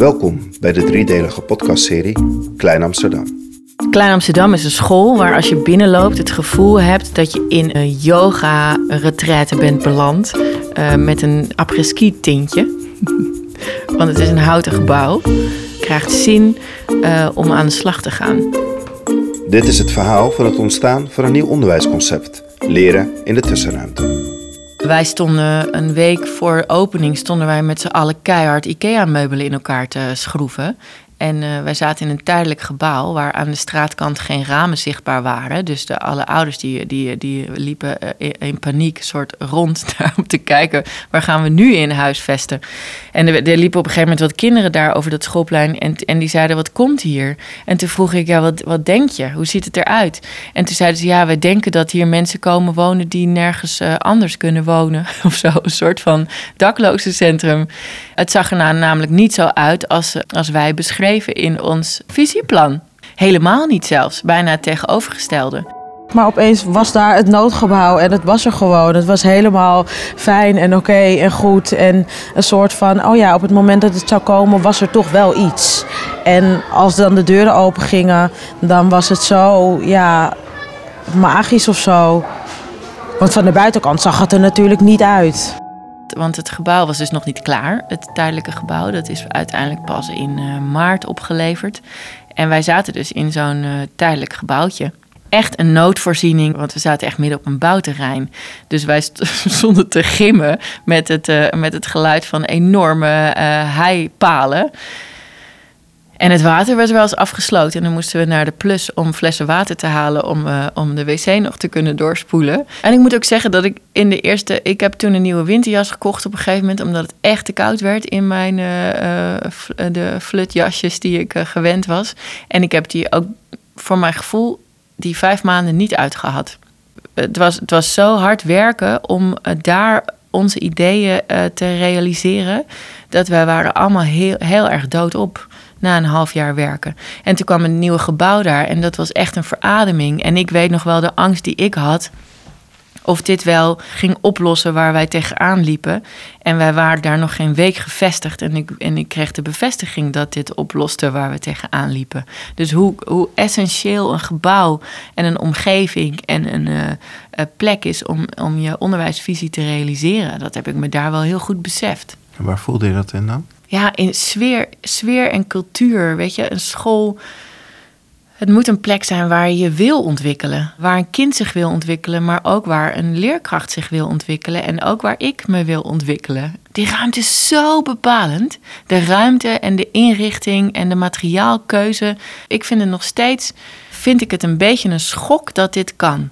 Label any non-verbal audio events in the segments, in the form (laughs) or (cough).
Welkom bij de driedelige podcastserie Klein Amsterdam. Klein Amsterdam is een school waar als je binnenloopt het gevoel hebt dat je in een yoga-retraite bent beland uh, met een après-ski tintje. (laughs) Want het is een houten gebouw. Krijgt zin uh, om aan de slag te gaan. Dit is het verhaal van het ontstaan van een nieuw onderwijsconcept. Leren in de tussenruimte. Wij stonden een week voor opening stonden wij met z'n allen keihard IKEA-meubelen in elkaar te schroeven. En uh, wij zaten in een tijdelijk gebouw waar aan de straatkant geen ramen zichtbaar waren. Dus de, alle ouders die, die, die liepen uh, in paniek soort rond (laughs) daar om te kijken waar gaan we nu in huisvesten. En er, er liepen op een gegeven moment wat kinderen daar over dat schoolplein en, en die zeiden wat komt hier? En toen vroeg ik ja wat, wat denk je? Hoe ziet het eruit? En toen zeiden ze ja wij denken dat hier mensen komen wonen die nergens uh, anders kunnen wonen. (laughs) Of zo, een soort van daklozencentrum. Het zag er namelijk niet zo uit als, als wij beschreven in ons visieplan. Helemaal niet zelfs, bijna het tegenovergestelde. Maar opeens was daar het noodgebouw en het was er gewoon. Het was helemaal fijn en oké en goed. En een soort van, oh ja, op het moment dat het zou komen was er toch wel iets. En als dan de deuren open gingen, dan was het zo, ja, magisch of zo. Want van de buitenkant zag het er natuurlijk niet uit. Want het gebouw was dus nog niet klaar. Het tijdelijke gebouw, dat is uiteindelijk pas in uh, maart opgeleverd. En wij zaten dus in zo'n uh, tijdelijk gebouwtje. Echt een noodvoorziening, want we zaten echt midden op een bouwterrein. Dus wij (laughs) stonden te gimmen met het, uh, met het geluid van enorme heipalen. En het water werd wel eens afgesloten. En dan moesten we naar de plus om flessen water te halen om, uh, om de wc nog te kunnen doorspoelen. En ik moet ook zeggen dat ik in de eerste. Ik heb toen een nieuwe winterjas gekocht op een gegeven moment. Omdat het echt te koud werd in mijn uh, de flutjasjes die ik gewend was. En ik heb die ook voor mijn gevoel die vijf maanden niet uitgehad. Het was, het was zo hard werken om daar onze ideeën te realiseren. Dat wij waren allemaal heel, heel erg doodop na een half jaar werken. En toen kwam een nieuwe gebouw daar en dat was echt een verademing. En ik weet nog wel de angst die ik had. Of dit wel ging oplossen waar wij tegenaan liepen. En wij waren daar nog geen week gevestigd. En ik, en ik kreeg de bevestiging dat dit oploste waar we tegenaan liepen. Dus hoe, hoe essentieel een gebouw en een omgeving en een uh, plek is om, om je onderwijsvisie te realiseren. Dat heb ik me daar wel heel goed beseft. En waar voelde je dat in dan? Ja, in sfeer, sfeer en cultuur. Weet je, een school. Het moet een plek zijn waar je je wil ontwikkelen. Waar een kind zich wil ontwikkelen, maar ook waar een leerkracht zich wil ontwikkelen. En ook waar ik me wil ontwikkelen. Die ruimte is zo bepalend. De ruimte en de inrichting en de materiaalkeuze. Ik vind het nog steeds, vind ik het een beetje een schok dat dit kan.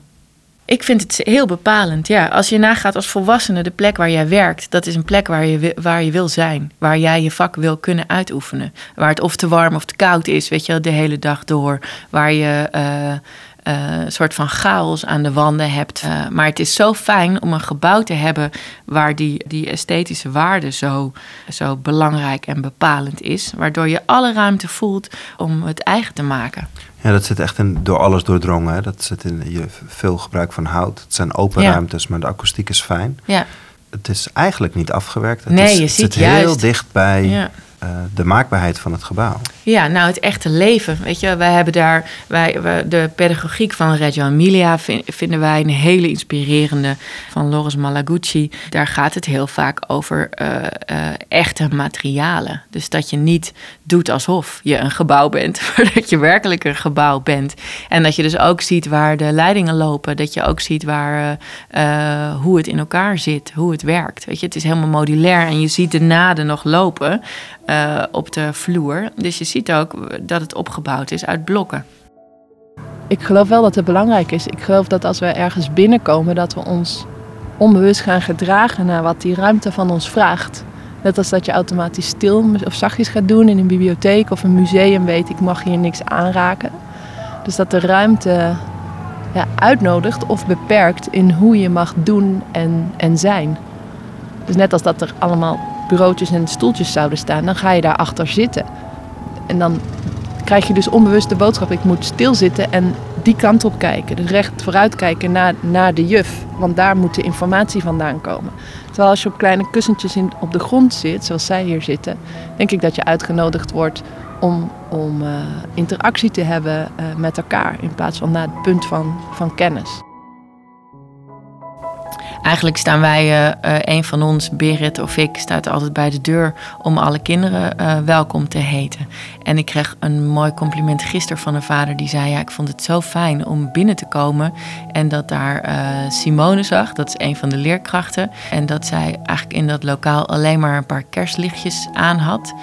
Ik vind het heel bepalend. Ja, als je nagaat als volwassene, de plek waar jij werkt, dat is een plek waar je, waar je wil zijn. Waar jij je vak wil kunnen uitoefenen. Waar het of te warm of te koud is, weet je, de hele dag door. Waar je uh, uh, een soort van chaos aan de wanden hebt. Uh, maar het is zo fijn om een gebouw te hebben waar die, die esthetische waarde zo, zo belangrijk en bepalend is. Waardoor je alle ruimte voelt om het eigen te maken. Ja, dat zit echt in, door alles doordrongen. Hè? Dat zit in je veel gebruik van hout. Het zijn open ja. ruimtes, maar de akoestiek is fijn. Ja. Het is eigenlijk niet afgewerkt. Het nee, is, je het ziet zit juist. heel dicht bij Ja. Uh, de maakbaarheid van het gebouw. Ja, nou het echte leven. Weet je, wij hebben daar, wij, wij de pedagogiek van Reggio Emilia vind, vinden wij een hele inspirerende van Loris Malagucci. Daar gaat het heel vaak over uh, uh, echte materialen. Dus dat je niet doet alsof je een gebouw bent, (laughs) maar dat je werkelijk een gebouw bent. En dat je dus ook ziet waar de leidingen lopen. Dat je ook ziet waar, hoe het in elkaar zit, hoe het werkt. Weet je, het is helemaal modulair en je ziet de naden nog lopen. Uh, op de vloer. Dus je ziet ook dat het opgebouwd is uit blokken. Ik geloof wel dat het belangrijk is. Ik geloof dat als we ergens binnenkomen, dat we ons onbewust gaan gedragen naar wat die ruimte van ons vraagt. Net als dat je automatisch stil of zachtjes gaat doen in een bibliotheek of een museum weet ik mag hier niks aanraken. Dus dat de ruimte ja, uitnodigt of beperkt in hoe je mag doen en, en zijn. Dus net als dat er allemaal bureautjes en stoeltjes zouden staan, dan ga je daarachter zitten. En dan krijg je dus onbewust de boodschap: ik moet stilzitten en die kant op kijken. Dus recht vooruit kijken naar, naar de juf. Want daar moet de informatie vandaan komen. Terwijl als je op kleine kussentjes in, op de grond zit, zoals zij hier zitten, denk ik dat je uitgenodigd wordt om, om uh, interactie te hebben uh, met elkaar. In plaats van naar het punt van, van kennis. Eigenlijk staan wij, uh, een van ons, Berit of ik, staat altijd bij de deur om alle kinderen uh, welkom te heten. En ik kreeg een mooi compliment gisteren van een vader die zei: Ja, ik vond het zo fijn om binnen te komen. En dat daar Simone zag, dat is een van de leerkrachten. En dat zij eigenlijk in dat lokaal alleen maar een paar kerstlichtjes aan had.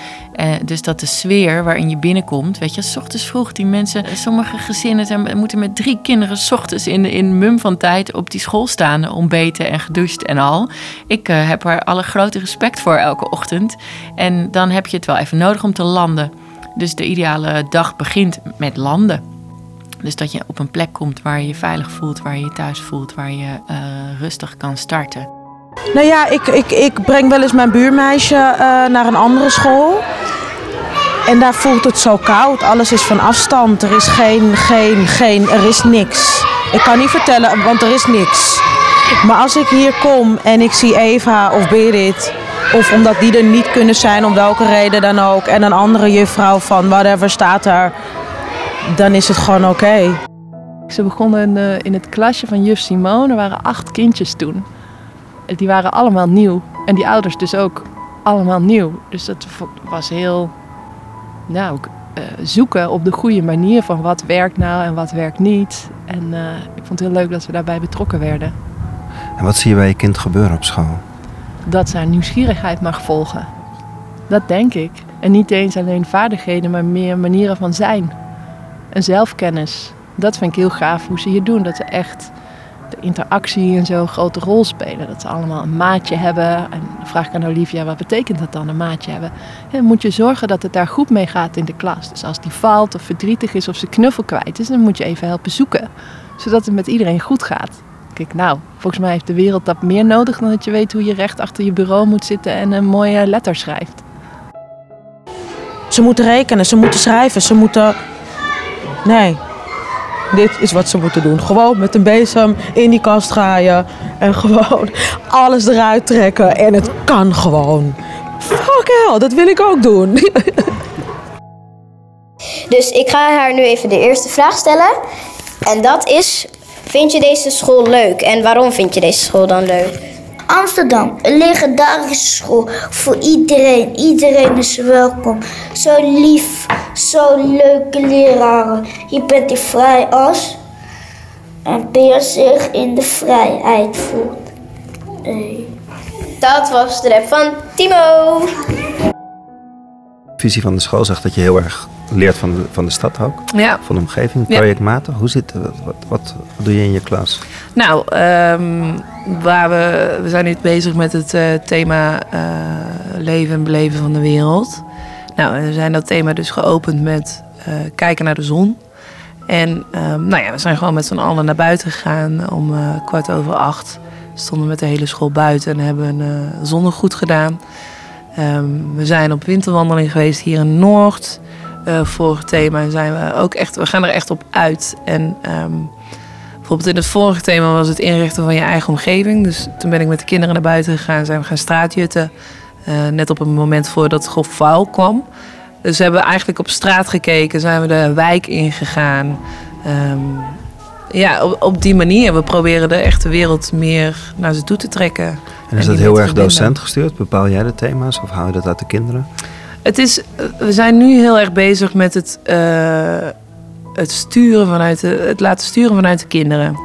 Dus dat de sfeer waarin je binnenkomt, weet je, s ochtends vroeg die mensen, sommige gezinnen zijn, moeten met drie kinderen s ochtends in, in mum van tijd op die school staan, ontbeten en gedoucht en al. Ik uh, heb er alle grote respect voor elke ochtend. En dan heb je het wel even nodig om te landen. Dus de ideale dag begint met landen. Dus dat je op een plek komt waar je je veilig voelt, waar je je thuis voelt, waar je rustig kan starten. Nou ja, ik, ik, ik breng wel eens mijn buurmeisje uh, naar een andere school. En daar voelt het zo koud. Alles is van afstand. Er is geen, geen, geen, er is niks. Ik kan niet vertellen, want er is niks. Maar als ik hier kom en ik zie Eva of Berit, of omdat die er niet kunnen zijn, om welke reden dan ook, en een andere juffrouw van whatever staat er, dan is het gewoon oké. Ze begonnen uh, in het klasje van juf Simone, er waren acht kindjes toen. Die waren allemaal nieuw. En die ouders dus ook allemaal nieuw. Dus dat was heel, nou, uh, zoeken op de goede manier van wat werkt nou en wat werkt niet. En uh, ik vond het heel leuk dat we daarbij betrokken werden. En wat zie je bij je kind gebeuren op school? Dat zijn nieuwsgierigheid mag volgen. Dat denk ik. En niet eens alleen vaardigheden, maar meer manieren van zijn. En zelfkennis. Dat vind ik heel gaaf hoe ze hier doen. Dat ze echt de interactie en zo grote rol spelen. Dat ze allemaal een maatje hebben. En dan vraag ik aan Olivia, wat betekent dat dan, een maatje hebben? En moet je zorgen dat het daar goed mee gaat in de klas. Dus als die valt of verdrietig is of ze knuffel kwijt is, dan moet je even helpen zoeken. Zodat het met iedereen goed gaat. Kijk, nou, volgens mij heeft de wereld dat meer nodig dan dat je weet hoe je recht achter je bureau moet zitten en een mooie letter schrijft. Ze moeten rekenen, ze moeten schrijven, ze moeten. Nee, dit is wat ze moeten doen. Gewoon met een bezem in die kast draaien en gewoon (laughs) alles eruit trekken. En het kan gewoon. Fuck hell, dat wil ik ook doen. (laughs) Dus ik ga haar nu even de eerste vraag stellen. En dat is: Vind je deze school leuk en waarom vind je deze school dan leuk? Amsterdam, een legendarische school voor iedereen. Iedereen is welkom. Zo lief, zo leuke leraren. Je bent hier vrij als en Peer zich in de vrijheid voelt. Nee. Dat was de rap van Timo. De visie van de school zegt dat je heel erg leert van de, van de stad ook. Ja. Van de omgeving, Ja. projectmatig. Hoe zit wat, wat, wat doe je in je klas? Nou, ehm, waar we, we zijn nu bezig met het eh, thema eh, leven en beleven van de wereld. Nou, we zijn dat thema dus geopend met eh, kijken naar de zon. En ehm, nou ja, we zijn gewoon met z'n allen naar buiten gegaan om kwart over acht. Stonden met de hele school buiten en hebben een zonnegoed gedaan. Ehm, we zijn op winterwandeling geweest hier in Noord. Voor het thema zijn we ook echt, we gaan er echt op uit. En bijvoorbeeld in het vorige thema was het inrichten van je eigen omgeving. Dus toen ben ik met de kinderen naar buiten gegaan, zijn we gaan straatjutten. Eh, net op een moment voordat het grof vuil kwam. Dus we hebben eigenlijk op straat gekeken, zijn we de wijk ingegaan. Ehm, ja, op, op die manier. We proberen de echte wereld meer naar ze toe te trekken. En is dat heel erg docent gestuurd? Bepaal jij de thema's of hou je dat uit de kinderen? Het is, we zijn nu heel erg bezig met het, eh, het, sturen vanuit het laten sturen vanuit de kinderen.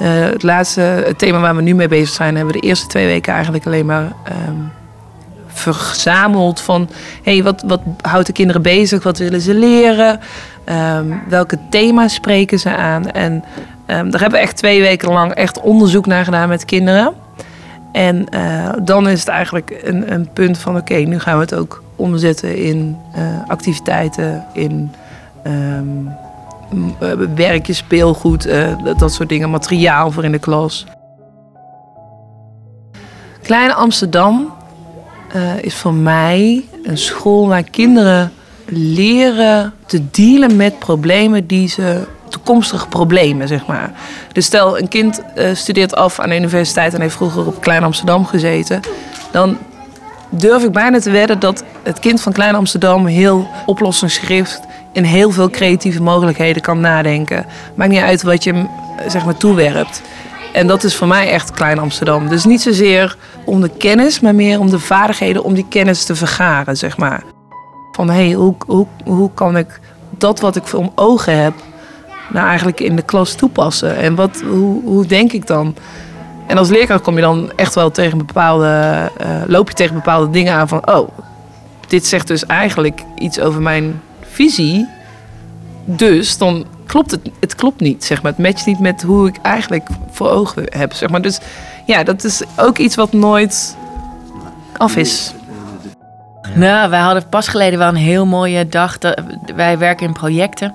Eh, het laatste het thema waar we nu mee bezig zijn, hebben we de eerste twee weken eigenlijk alleen maar ehm, verzameld van hey, wat, wat houdt de kinderen bezig, wat willen ze leren, Ehm, welke thema's spreken ze aan. En ehm, daar hebben we echt twee weken lang echt onderzoek naar gedaan met kinderen. En eh, dan is het eigenlijk een, een punt van oké, nu gaan we het ook omzetten in eh, activiteiten, in werkjes, speelgoed, eh, dat, soort dingen, materiaal voor in de klas. Kleine Amsterdam eh, is voor mij een school waar kinderen leren te dealen met problemen die ze toekomstige problemen, zeg maar. Dus stel, een kind studeert af aan de universiteit en heeft vroeger op Klein Amsterdam gezeten. Dan durf ik bijna te wedden dat het kind van Klein Amsterdam heel oplossingsgericht in heel veel creatieve mogelijkheden kan nadenken. Maakt niet uit wat je zeg maar toewerpt. En dat is voor mij echt Klein Amsterdam. Dus niet zozeer om de kennis, maar meer om de vaardigheden om die kennis te vergaren, zeg maar. Van hé, hey, hoe, hoe, hoe kan ik dat wat ik voor ogen heb, nou eigenlijk in de klas toepassen? En wat, hoe, hoe denk ik dan? En als leerkracht kom je dan echt wel tegen bepaalde, uh, loop je tegen bepaalde dingen aan van, oh, dit zegt dus eigenlijk iets over mijn Dus dan klopt het, het klopt niet, zeg maar. Het matcht niet met hoe ik eigenlijk voor ogen heb, zeg maar. Dus ja, dat is ook iets wat nooit af is. Nou, wij hadden pas geleden wel een heel mooie dag. Wij werken in projecten.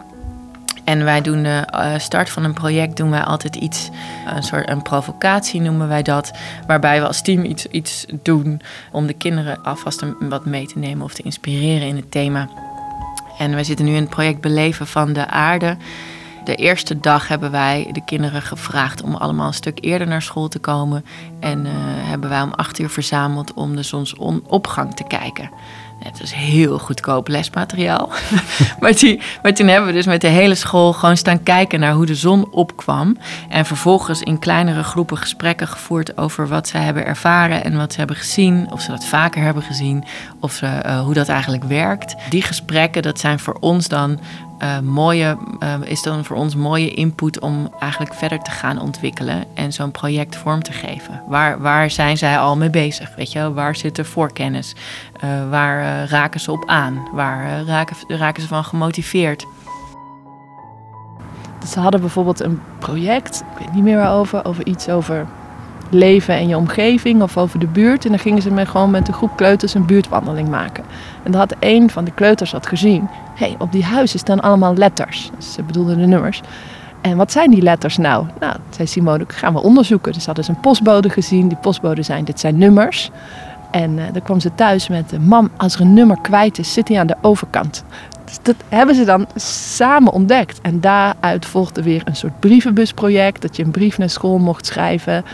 En wij doen de eh, start van een project doen wij altijd iets, een soort een provocatie noemen wij dat. Waarbij we als team iets, iets doen om de kinderen alvast wat mee te nemen of te inspireren in het thema. En wij zitten nu in het project Beleven van de Aarde. De eerste dag hebben wij de kinderen gevraagd om allemaal een stuk eerder naar school te komen. En uh, hebben wij om acht uur verzameld om de zonsopgang te kijken. Het is heel goedkoop lesmateriaal. (laughs) maar, die, maar toen hebben we dus met de hele school gewoon staan kijken naar hoe de zon opkwam. En vervolgens in kleinere groepen gesprekken gevoerd over wat ze hebben ervaren en wat ze hebben gezien. Of ze dat vaker hebben gezien. Of ze, uh, hoe dat eigenlijk werkt. Die gesprekken, dat zijn voor ons dan uh, mooie, uh, is dan voor ons mooie input om eigenlijk verder te gaan ontwikkelen en zo'n project vorm te geven. Waar, waar zijn zij al mee bezig? Weet je, waar zit er voorkennis? Uh, waar raken ze op aan? Waar raken, raken ze van gemotiveerd? Ze hadden bijvoorbeeld een project, ik weet niet meer waarover, over iets over leven en je omgeving of over de buurt. En dan gingen ze met, gewoon met een groep kleuters een buurtwandeling maken. En dan had een van de kleuters had gezien, hé, hey, op die huizen staan allemaal letters. Dus ze bedoelden de nummers. En wat zijn die letters nou? Nou, zei Simone, gaan we onderzoeken. Dus hadden ze een postbode gezien. Die postbode zei, dit zijn nummers. En uh, dan kwam ze thuis met, uh, mam, als er een nummer kwijt is, zit hij aan de overkant. Dus dat hebben ze dan samen ontdekt. En daaruit volgde weer een soort brievenbusproject. Dat je een brief naar school mocht schrijven.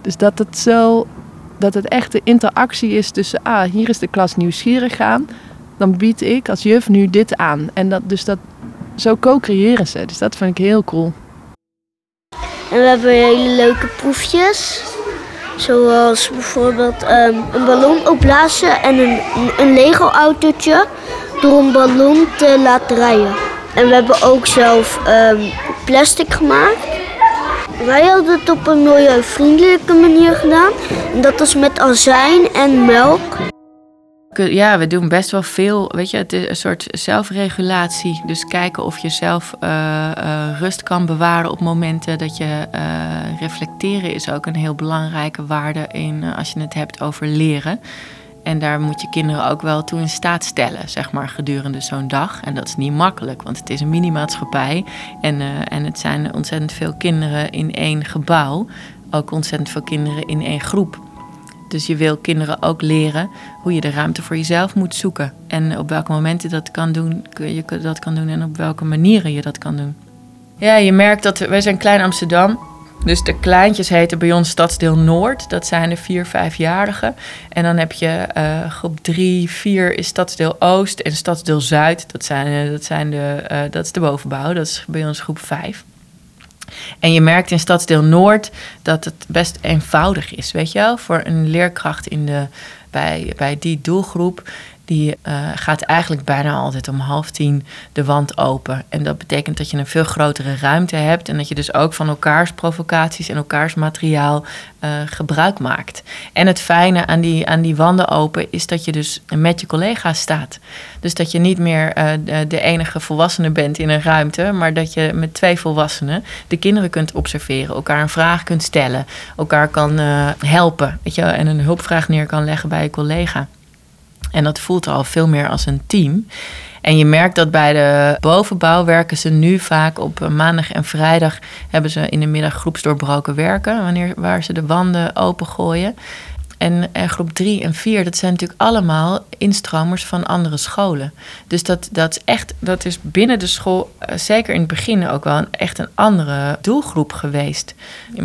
Dus dat het zo, dat het echt de interactie is tussen, ah, hier is de klas nieuwsgierig aan. Dan bied ik als juf nu dit aan. En dat, dus dat, zo co-creëren ze. Dus dat vind ik heel cool. En we hebben hele leuke proefjes. Zoals bijvoorbeeld um, een ballon opblazen en een, een Lego-autootje door een ballon te laten rijden. En we hebben ook zelf um, plastic gemaakt. Wij hadden het op een milieuvriendelijke manier gedaan. En dat was met azijn en melk. Ja, we doen best wel veel. Weet je, het is een soort zelfregulatie. Dus kijken of je zelf uh, uh, rust kan bewaren op momenten dat je uh, reflecteren is ook een heel belangrijke waarde in als je het hebt over leren. En daar moet je kinderen ook wel toe in staat stellen, zeg maar, gedurende zo'n dag. En dat is niet makkelijk, want het is een minimaatschappij. En, uh, en het zijn ontzettend veel kinderen in één gebouw. Ook ontzettend veel kinderen in één groep. Dus je wil kinderen ook leren hoe je de ruimte voor jezelf moet zoeken. En op welke momenten dat kan doen, je dat kan doen en op welke manieren je dat kan doen. Ja, je merkt dat wij zijn klein Amsterdam. Dus de kleintjes heten bij ons Stadsdeel Noord. Dat zijn de vier, vijfjarigen. En dan heb je uh, groep drie, vier is Stadsdeel Oost en Stadsdeel Zuid. Dat, zijn, uh, dat, zijn de, uh, dat is de bovenbouw. Dat is bij ons groep vijf. En je merkt in Stadsdeel Noord dat het best eenvoudig is, weet je wel? Voor een leerkracht in de, bij, bij die doelgroep die uh, gaat eigenlijk bijna altijd om half tien de wand open. En dat betekent dat je een veel grotere ruimte hebt en dat je dus ook van elkaars provocaties en elkaars materiaal uh, gebruik maakt. En het fijne aan die, aan die wanden open is dat je dus met je collega's staat. Dus dat je niet meer de, de, enige volwassene bent in een ruimte, maar dat je met twee volwassenen de kinderen kunt observeren, elkaar een vraag kunt stellen, elkaar kan helpen weet je, en een hulpvraag neer kan leggen bij je collega. En dat voelt al veel meer als een team. En je merkt dat bij de bovenbouw werken ze nu vaak op maandag en vrijdag hebben ze in de middag groepsdoorbroken werken, wanneer, waar ze de wanden opengooien. En, groep 3 en 4, dat zijn natuurlijk allemaal instromers van andere scholen. Dus dat, dat is echt, dat is binnen de school, eh, zeker in het begin ook wel een, echt een andere doelgroep geweest.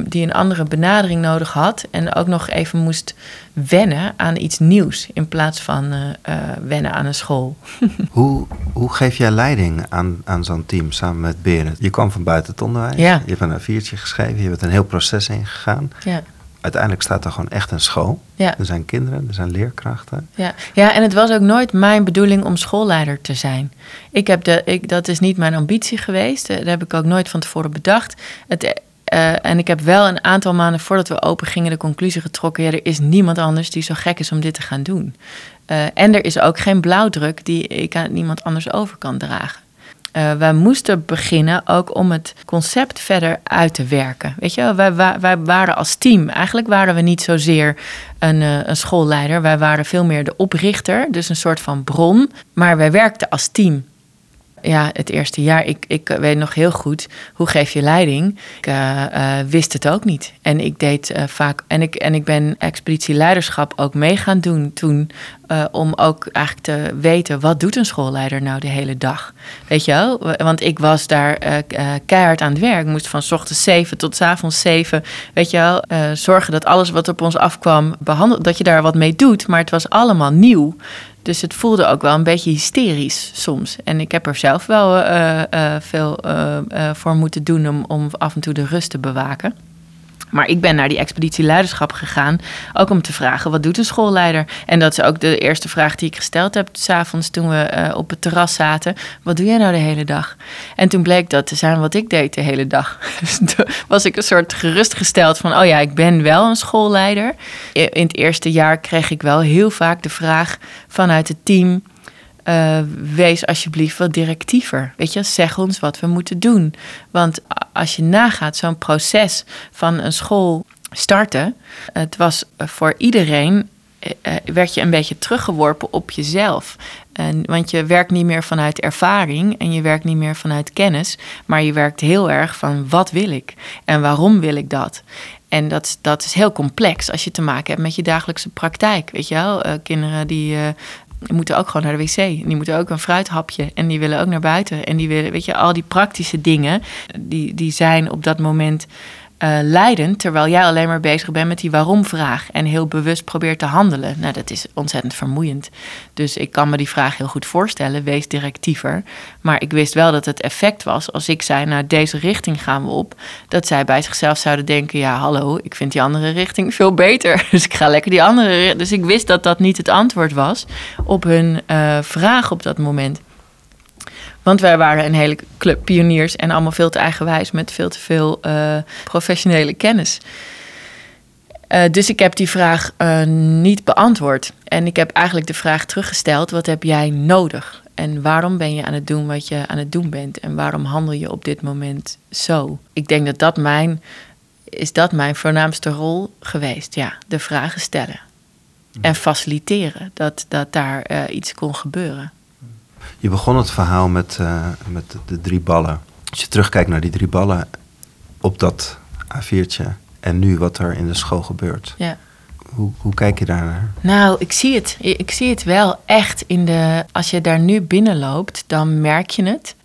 Die een andere benadering nodig had en ook nog even moest wennen aan iets nieuws in plaats van eh, eh, wennen aan een school. (laughs) Hoe, hoe geef jij leiding aan, aan zo'n team samen met Berend? Je kwam van buiten het onderwijs, Ja. je hebt een viertje geschreven, je bent een heel proces ingegaan. ja. Uiteindelijk staat er gewoon echt een school. Ja. Er zijn kinderen, er zijn leerkrachten. Ja. ja, en het was ook nooit mijn bedoeling om schoolleider te zijn. Ik heb de, ik, dat is niet mijn ambitie geweest. Eh, Dat heb ik ook nooit van tevoren bedacht. Het, eh, en ik heb wel een aantal maanden voordat we open gingen de conclusie getrokken: ja, er is niemand anders die zo gek is om dit te gaan doen. Eh, en er is ook geen blauwdruk die ik aan niemand anders over kan dragen. Eh, wij moesten beginnen ook om het concept verder uit te werken. Weet je, wij, wij, wij waren als team. Eigenlijk waren we niet zozeer een, eh, een schoolleider. Wij waren veel meer de oprichter, dus een soort van bron. Maar wij werkten als team. Ja, het eerste jaar, ik, ik weet nog heel goed, hoe geef je leiding? Ik eh, eh, wist het ook niet. En ik deed eh, vaak, en ik, en ik ben expeditieleiderschap ook mee gaan doen toen, om ook eigenlijk te weten, wat doet een schoolleider nou de hele dag? Weet je wel? Want ik was daar keihard aan het werk. Ik moest van ochtends 7 tot avonds 7, weet je wel, zorgen dat alles wat op ons afkwam, behandeld, dat je daar wat mee doet. Maar het was allemaal nieuw. Dus het voelde ook wel een beetje hysterisch soms. En ik heb er zelf wel eh, veel voor moeten doen om, om af en toe de rust te bewaken. Maar ik ben naar die expeditie leiderschap gegaan, ook om te vragen, wat doet een schoolleider? En dat is ook de eerste vraag die ik gesteld heb s'avonds toen we eh, op het terras zaten. Wat doe jij nou de hele dag? En toen bleek dat te zijn wat ik deed de hele dag. (laughs) Dus was ik een soort gerustgesteld van, oh ja, ik ben wel een schoolleider. In het eerste jaar kreeg ik wel heel vaak de vraag vanuit het team... eh, wees alsjeblieft wat directiever. Weet je, zeg ons wat we moeten doen. Want als je nagaat, zo'n proces van een school starten, het was voor iedereen. eh, eh, werd je een beetje teruggeworpen op jezelf. En, want je werkt niet meer vanuit ervaring en je werkt niet meer vanuit kennis, maar je werkt heel erg van wat wil ik en waarom wil ik dat. En dat, dat is heel complex als je te maken hebt met je dagelijkse praktijk. Weet je wel, kinderen die, die moeten ook gewoon naar de wc. En die moeten ook een fruithapje. En die willen ook naar buiten. En die willen, weet je, al die praktische dingen, die, die zijn op dat moment eh. Terwijl jij alleen maar bezig bent met die waarom-vraag. En heel bewust probeert te handelen. Nou, dat is ontzettend vermoeiend. Dus ik kan me die vraag heel goed voorstellen. Wees directiever. Maar ik wist wel dat het effect was als ik zei, nou, deze richting gaan we op. Dat zij bij zichzelf zouden denken, ja, hallo, ik vind die andere richting veel beter. (laughs) Dus ik ga lekker die andere. Dus ik wist dat dat niet het antwoord was op hun eh, vraag op dat moment. Want wij waren een hele club pioniers en allemaal veel te eigenwijs met veel te veel eh, professionele kennis. Eh, dus ik heb die vraag eh, niet beantwoord. En ik heb eigenlijk de vraag teruggesteld: wat heb jij nodig? En waarom ben je aan het doen wat je aan het doen bent? En waarom handel je op dit moment zo? Ik denk dat dat mijn, is dat mijn voornaamste rol geweest. Ja, de vragen stellen. En faciliteren dat, dat daar iets kon gebeuren. Je begon het verhaal met, eh, met de, de drie ballen. Als je terugkijkt naar die drie ballen op dat A4'tje en nu wat er in de school gebeurt. Ja. Hoe, hoe kijk je daar naar? Nou, ik zie het. Ik zie het wel echt in de. Als je daar nu binnenloopt, dan merk je het.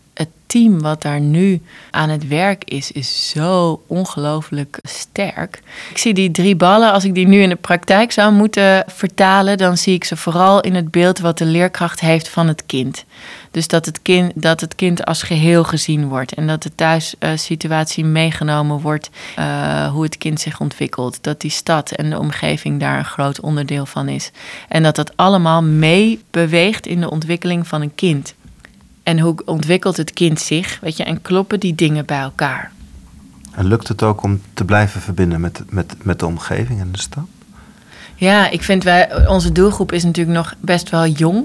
Team wat daar nu aan het werk is, is zo ongelooflijk sterk. Ik zie die drie ballen, als ik die nu in de praktijk zou moeten vertalen, dan zie ik ze vooral in het beeld wat de leerkracht heeft van het kind. Dus dat het kind, dat het kind als geheel gezien wordt en dat de thuissituatie meegenomen wordt, eh, hoe het kind zich ontwikkelt. Dat die stad en de omgeving daar een groot onderdeel van is. En dat dat allemaal mee beweegt in de ontwikkeling van een kind. En hoe ontwikkelt het kind zich, weet je, en kloppen die dingen bij elkaar. En lukt het ook om te blijven verbinden met, met, met de omgeving en de stad? Ja, ik vind wij, onze doelgroep is natuurlijk nog best wel jong.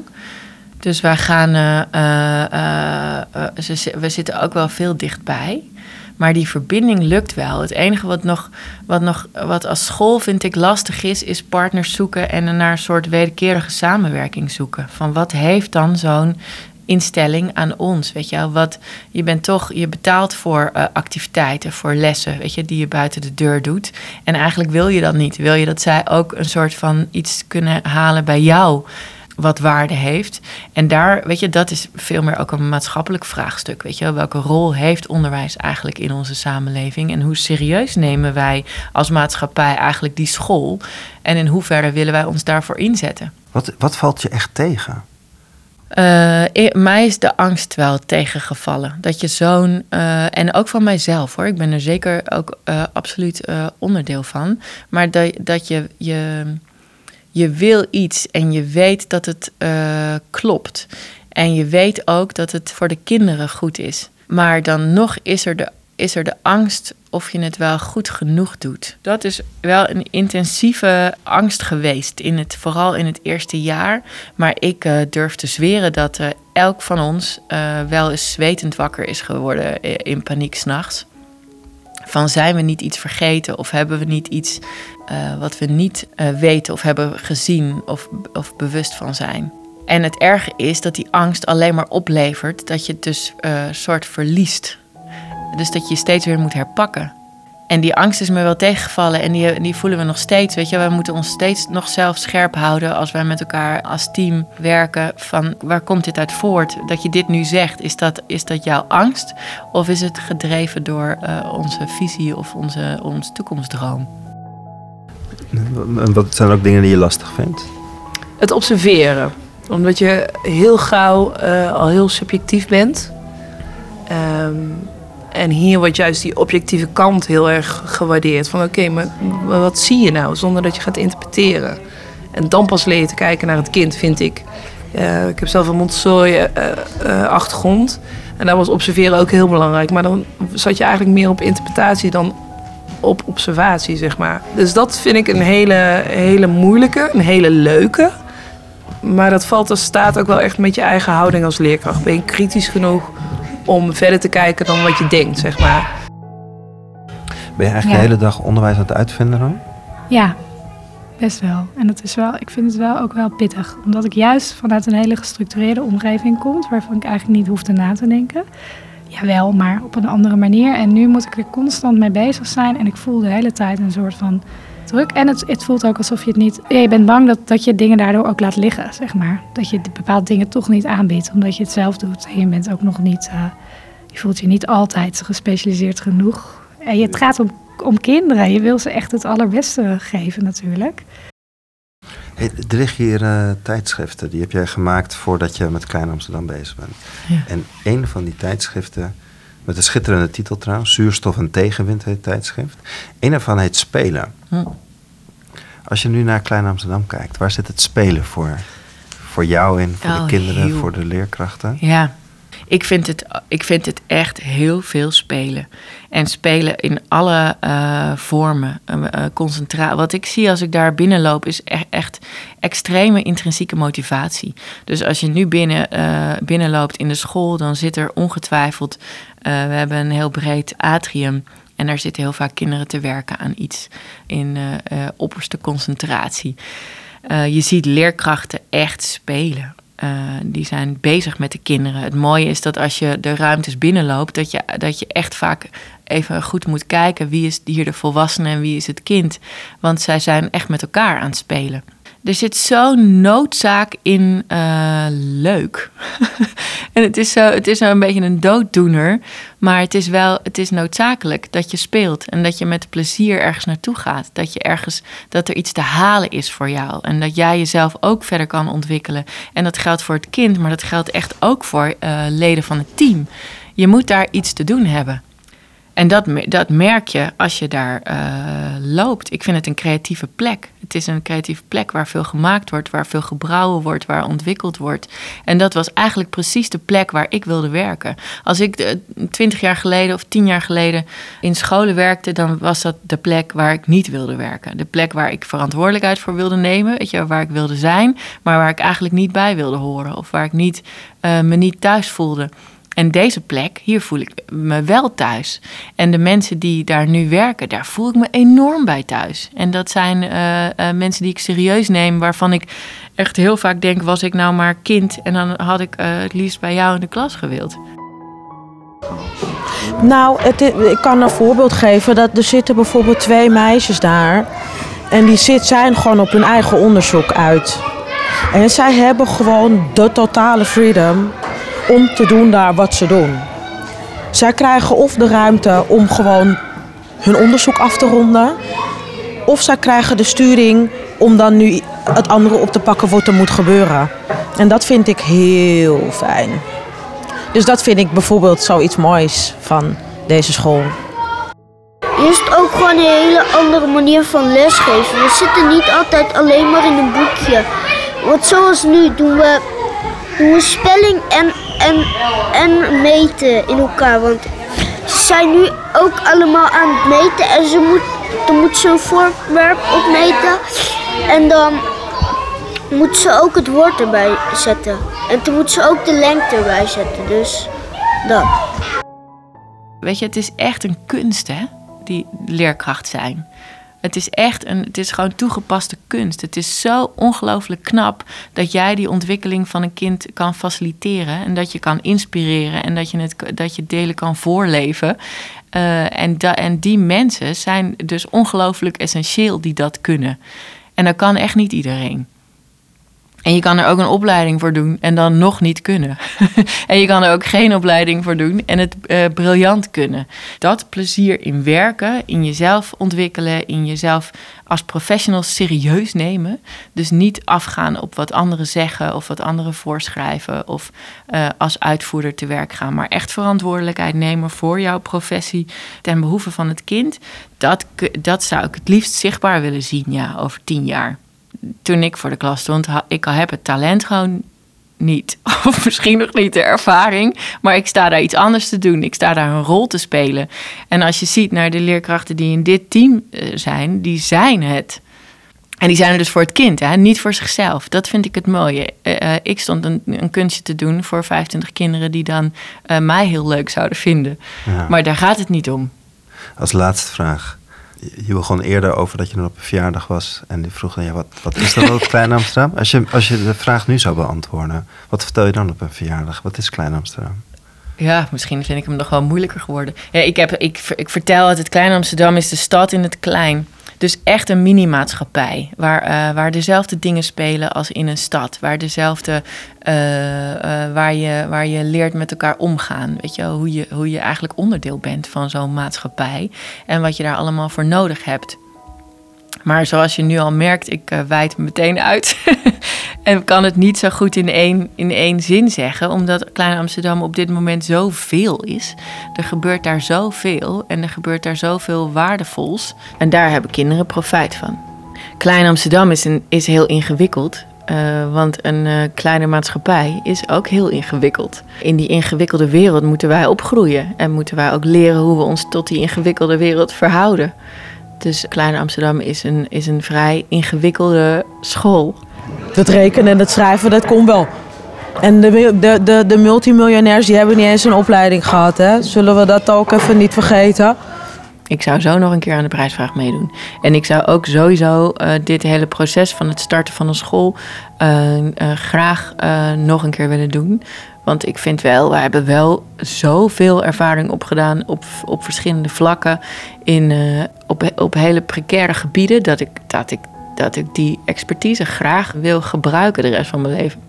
Dus wij gaan, eh, eh, eh, ze, we zitten ook wel veel dichtbij. Maar die verbinding lukt wel. Het enige wat nog, wat nog, wat als school vind ik lastig is, is partners zoeken en naar een soort wederkerige samenwerking zoeken. Van wat heeft dan zo'n instelling aan ons, weet je. Wat, je bent toch, je betaalt voor eh, activiteiten, voor lessen, weet je, die je buiten de deur doet. En eigenlijk wil je dat niet. Wil je dat zij ook een soort van iets kunnen halen bij jou wat waarde heeft. En daar, weet je, dat is veel meer ook een maatschappelijk vraagstuk. Weet je, wel. welke rol heeft onderwijs eigenlijk in onze samenleving? En hoe serieus nemen wij als maatschappij eigenlijk die school? En in hoeverre willen wij ons daarvoor inzetten? Wat, wat valt je echt tegen? Eh, mij is de angst wel tegengevallen. Dat je zo'n. eh, en ook van mijzelf hoor. Ik ben er zeker ook eh, absoluut onderdeel van. Maar dat, dat je, je. Je wil iets en je weet dat het klopt. En je weet ook dat het voor de kinderen goed is. Maar dan nog is er de, is er de angst of je het wel goed genoeg doet. Dat is wel een intensieve angst geweest, in het, vooral in het eerste jaar. Maar ik eh, durf te zweren dat eh, elk van ons eh, wel eens zwetend wakker is geworden in paniek s'nachts. Van zijn we niet iets vergeten of hebben we niet iets wat we niet weten of hebben gezien of, of bewust van zijn. En het erge is dat die angst alleen maar oplevert dat je het dus soort verliest. Dus dat je je steeds weer moet herpakken. En die angst is me wel tegengevallen en die, die voelen we nog steeds. Weet je, wij moeten ons steeds nog zelf scherp houden als wij met elkaar als team werken. Van waar komt dit uit voort? Dat je dit nu zegt, is dat, is dat jouw angst? Of is het gedreven door eh, onze visie of onze, onze toekomstdroom? En wat zijn ook dingen die je lastig vindt? Het observeren. Omdat je heel gauw eh, al heel subjectief bent. Ehm, en hier wordt juist die objectieve kant heel erg gewaardeerd. Van oké, maar wat zie je nou? Zonder dat je gaat interpreteren. En dan pas leer je te kijken naar het kind, vind ik. Eh, ik heb zelf een Montessori-achtergrond. en daar was observeren ook heel belangrijk. Maar dan zat je eigenlijk meer op interpretatie dan op observatie, zeg maar. Dus dat vind ik een hele, hele moeilijke, een hele leuke. Maar dat valt als staat ook wel echt met je eigen houding als leerkracht. Ben je kritisch genoeg om verder te kijken dan wat je denkt, zeg maar. Ben je eigenlijk Ja. de hele dag onderwijs aan het uitvinden dan? Ja, best wel. En dat is wel, ik vind het wel ook wel pittig. Omdat ik juist vanuit een hele gestructureerde omgeving kom, waarvan ik eigenlijk niet hoefde na te denken. Jawel, maar op een andere manier. En nu moet ik er constant mee bezig zijn. En ik voel de hele tijd een soort van druk. En het, het voelt ook alsof je het niet. Ja, je bent bang dat, dat je dingen daardoor ook laat liggen, zeg maar. Dat je bepaalde dingen toch niet aanbiedt, omdat je het zelf doet. En je bent ook nog niet. eh, je voelt je niet altijd gespecialiseerd genoeg. En je, het gaat om, om kinderen. Je wil ze echt het allerbeste geven, natuurlijk. Hey, er liggen hier eh, tijdschriften, die heb jij gemaakt voordat je met Klein Amsterdam bezig bent. Ja. En een van die tijdschriften, met een schitterende titel trouwens, Zuurstof en Tegenwind heet het tijdschrift. Een daarvan heet Spelen. Hm. Als je nu naar Klein Amsterdam kijkt, waar zit het spelen voor? Voor jou in, voor Oh, de kinderen, heel. voor de leerkrachten? Ja, ik vind het, ik vind het echt heel veel spelen. En spelen in alle eh, vormen. Uh, Wat ik zie als ik daar binnenloop is e- echt extreme intrinsieke motivatie. Dus als je nu binnen, binnenloopt in de school, dan zit er ongetwijfeld... we hebben een heel breed atrium... En daar zitten heel vaak kinderen te werken aan iets in eh, eh, opperste concentratie. Uh, je ziet leerkrachten echt spelen. Die zijn bezig met de kinderen. Het mooie is dat als je de ruimtes binnenloopt, dat je, dat je echt vaak even goed moet kijken wie is hier de volwassene en wie is het kind. Want zij zijn echt met elkaar aan het spelen. Er zit zo'n noodzaak in uh, leuk. (laughs) en het is, zo, het is een beetje een dooddoener. Maar het is wel het is noodzakelijk dat je speelt. En dat je met plezier ergens naartoe gaat. Dat je ergens dat er iets te halen is voor jou. En dat jij jezelf ook verder kan ontwikkelen. En dat geldt voor het kind, maar dat geldt echt ook voor uh, leden van het team. Je moet daar iets te doen hebben. En dat, dat merk je als je daar uh, loopt. Ik vind het een creatieve plek. Het is een creatieve plek waar veel gemaakt wordt, waar veel gebrouwen wordt, waar ontwikkeld wordt. En dat was eigenlijk precies de plek waar ik wilde werken. Als ik twintig jaar geleden of tien jaar geleden in scholen werkte, dan was dat de plek waar ik niet wilde werken. De plek waar ik verantwoordelijkheid voor wilde nemen, weet je, waar ik wilde zijn, maar waar ik eigenlijk niet bij wilde horen of waar ik niet, uh, me niet thuis voelde. En deze plek, hier voel ik me wel thuis. En de mensen die daar nu werken, daar voel ik me enorm bij thuis. En dat zijn uh, uh, mensen die ik serieus neem, waarvan ik echt heel vaak denk, was ik nou maar kind en dan had ik eh, het liefst bij jou in de klas gewild. Nou, ik kan een voorbeeld geven. Dat er zitten bijvoorbeeld twee meisjes daar. En die zit, zijn gewoon op hun eigen onderzoek uit. En zij hebben gewoon de totale freedom om te doen daar wat ze doen. Zij krijgen of de ruimte om gewoon hun onderzoek af te ronden. Of zij krijgen de sturing om dan nu het andere op te pakken wat er moet gebeuren. En dat vind ik heel fijn. Dus dat vind ik bijvoorbeeld zoiets moois van deze school. Hier is ook gewoon een hele andere manier van lesgeven. We zitten niet altijd alleen maar in een boekje. Want zoals nu doen we, we spelling en, en, en meten in elkaar. Want ze zijn nu ook allemaal aan het meten en ze moet, dan moet ze een voorwerp opmeten. En dan moet ze ook het woord erbij zetten. En dan moet ze ook de lengte erbij zetten. Dus dat. Weet je, het is echt een kunst, hè? Die leerkracht zijn. Het is echt een, het is gewoon toegepaste kunst. Het is zo ongelooflijk knap dat jij die ontwikkeling van een kind kan faciliteren. En dat je kan inspireren en dat je, het, dat je delen kan voorleven. Eh, en, da, en die mensen zijn dus ongelooflijk essentieel die dat kunnen. En dat kan echt niet iedereen. En je kan er ook een opleiding voor doen en dan nog niet kunnen. (laughs) en je kan er ook geen opleiding voor doen en het eh, briljant kunnen. Dat plezier in werken, in jezelf ontwikkelen, in jezelf als professional serieus nemen. Dus niet afgaan op wat anderen zeggen of wat anderen voorschrijven of eh, als uitvoerder te werk gaan. Maar echt verantwoordelijkheid nemen voor jouw professie ten behoeve van het kind. Dat, dat zou ik het liefst zichtbaar willen zien, ja, over tien jaar toen ik voor de klas stond, ik heb het talent gewoon niet. (laughs) Of misschien nog niet de ervaring. Maar ik sta daar iets anders te doen. Ik sta daar een rol te spelen. En als je ziet naar de leerkrachten die in dit team eh, zijn, die zijn het. En die zijn er dus voor het kind, hè? niet voor zichzelf. Dat vind ik het mooie. Eh, eh, ik stond een, een kunstje te doen voor 25 kinderen die dan mij heel leuk zouden vinden. Ja. Maar daar gaat het niet om. Als laatste vraag. Je- begon eerder over dat je dan op een verjaardag was. En die vroeg dan, ja, wat, wat is dan ook Klein Amsterdam? Als je, als je de vraag nu zou beantwoorden, wat vertel je dan op een verjaardag? Wat is Klein Amsterdam? Ja, misschien vind ik hem nog wel moeilijker geworden. Ik, heb, ik, ik vertel het, het Klein Amsterdam is de stad in het klein. Dus echt een mini-maatschappij. Waar, eh, waar dezelfde dingen spelen als in een stad. Waar dezelfde. eh, eh, waar, je, waar je leert met elkaar omgaan. Weet je, hoe je, hoe je eigenlijk onderdeel bent van zo'n maatschappij. En wat je daar allemaal voor nodig hebt. Maar zoals je nu al merkt, ik wijd me meteen uit. (laughs) en kan het niet zo goed in één, in één zin zeggen. Omdat Klein Amsterdam op dit moment zoveel is. Er gebeurt daar zoveel. En er gebeurt daar zoveel waardevols. En daar hebben kinderen profijt van. Klein Amsterdam is, een, is heel ingewikkeld. eh, want een eh, kleine maatschappij is ook heel ingewikkeld. In die ingewikkelde wereld moeten wij opgroeien. En moeten wij ook leren hoe we ons tot die ingewikkelde wereld verhouden. Dus Klein Amsterdam is een, is een vrij ingewikkelde school. Dat rekenen en dat schrijven, dat komt wel. En de, de, de, de multimiljonairs die hebben niet eens een opleiding gehad. Hè? Zullen we dat ook even niet vergeten? Ik zou zo nog een keer aan de prijsvraag meedoen. En ik zou ook sowieso eh, dit hele proces van het starten van een school eh, eh, graag nog een keer willen doen. Want ik vind wel, we hebben wel zoveel ervaring opgedaan op, op verschillende vlakken. In, eh, op, op hele precaire gebieden. Dat ik, dat, ik, dat ik die expertise graag wil gebruiken de rest van mijn leven.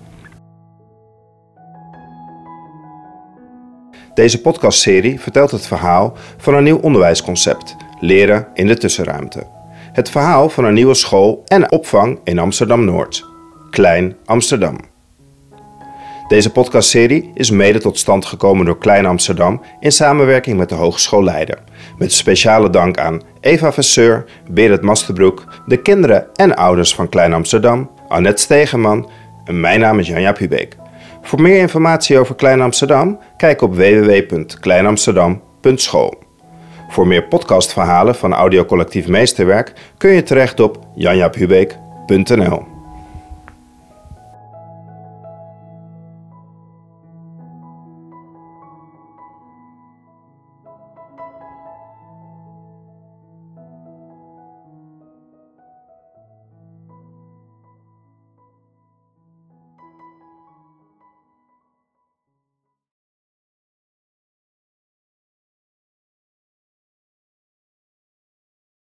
Deze podcastserie vertelt het verhaal van een nieuw onderwijsconcept: leren in de tussenruimte. Het verhaal van een nieuwe school en opvang in Amsterdam Noord. Klein Amsterdam. Deze podcastserie is mede tot stand gekomen door Klein Amsterdam in samenwerking met de Hogeschool Leiden. Met speciale dank aan Eva Vesseur, Berit Masterbroek, de kinderen en ouders van Klein Amsterdam, Annette Stegeman en mijn naam is Janja Pubeek. Voor meer informatie over Klein Amsterdam, kijk op www.kleinamsterdam.school. Voor meer podcastverhalen van Audiocollectief Meesterwerk kun je terecht op janjapubeek.nl.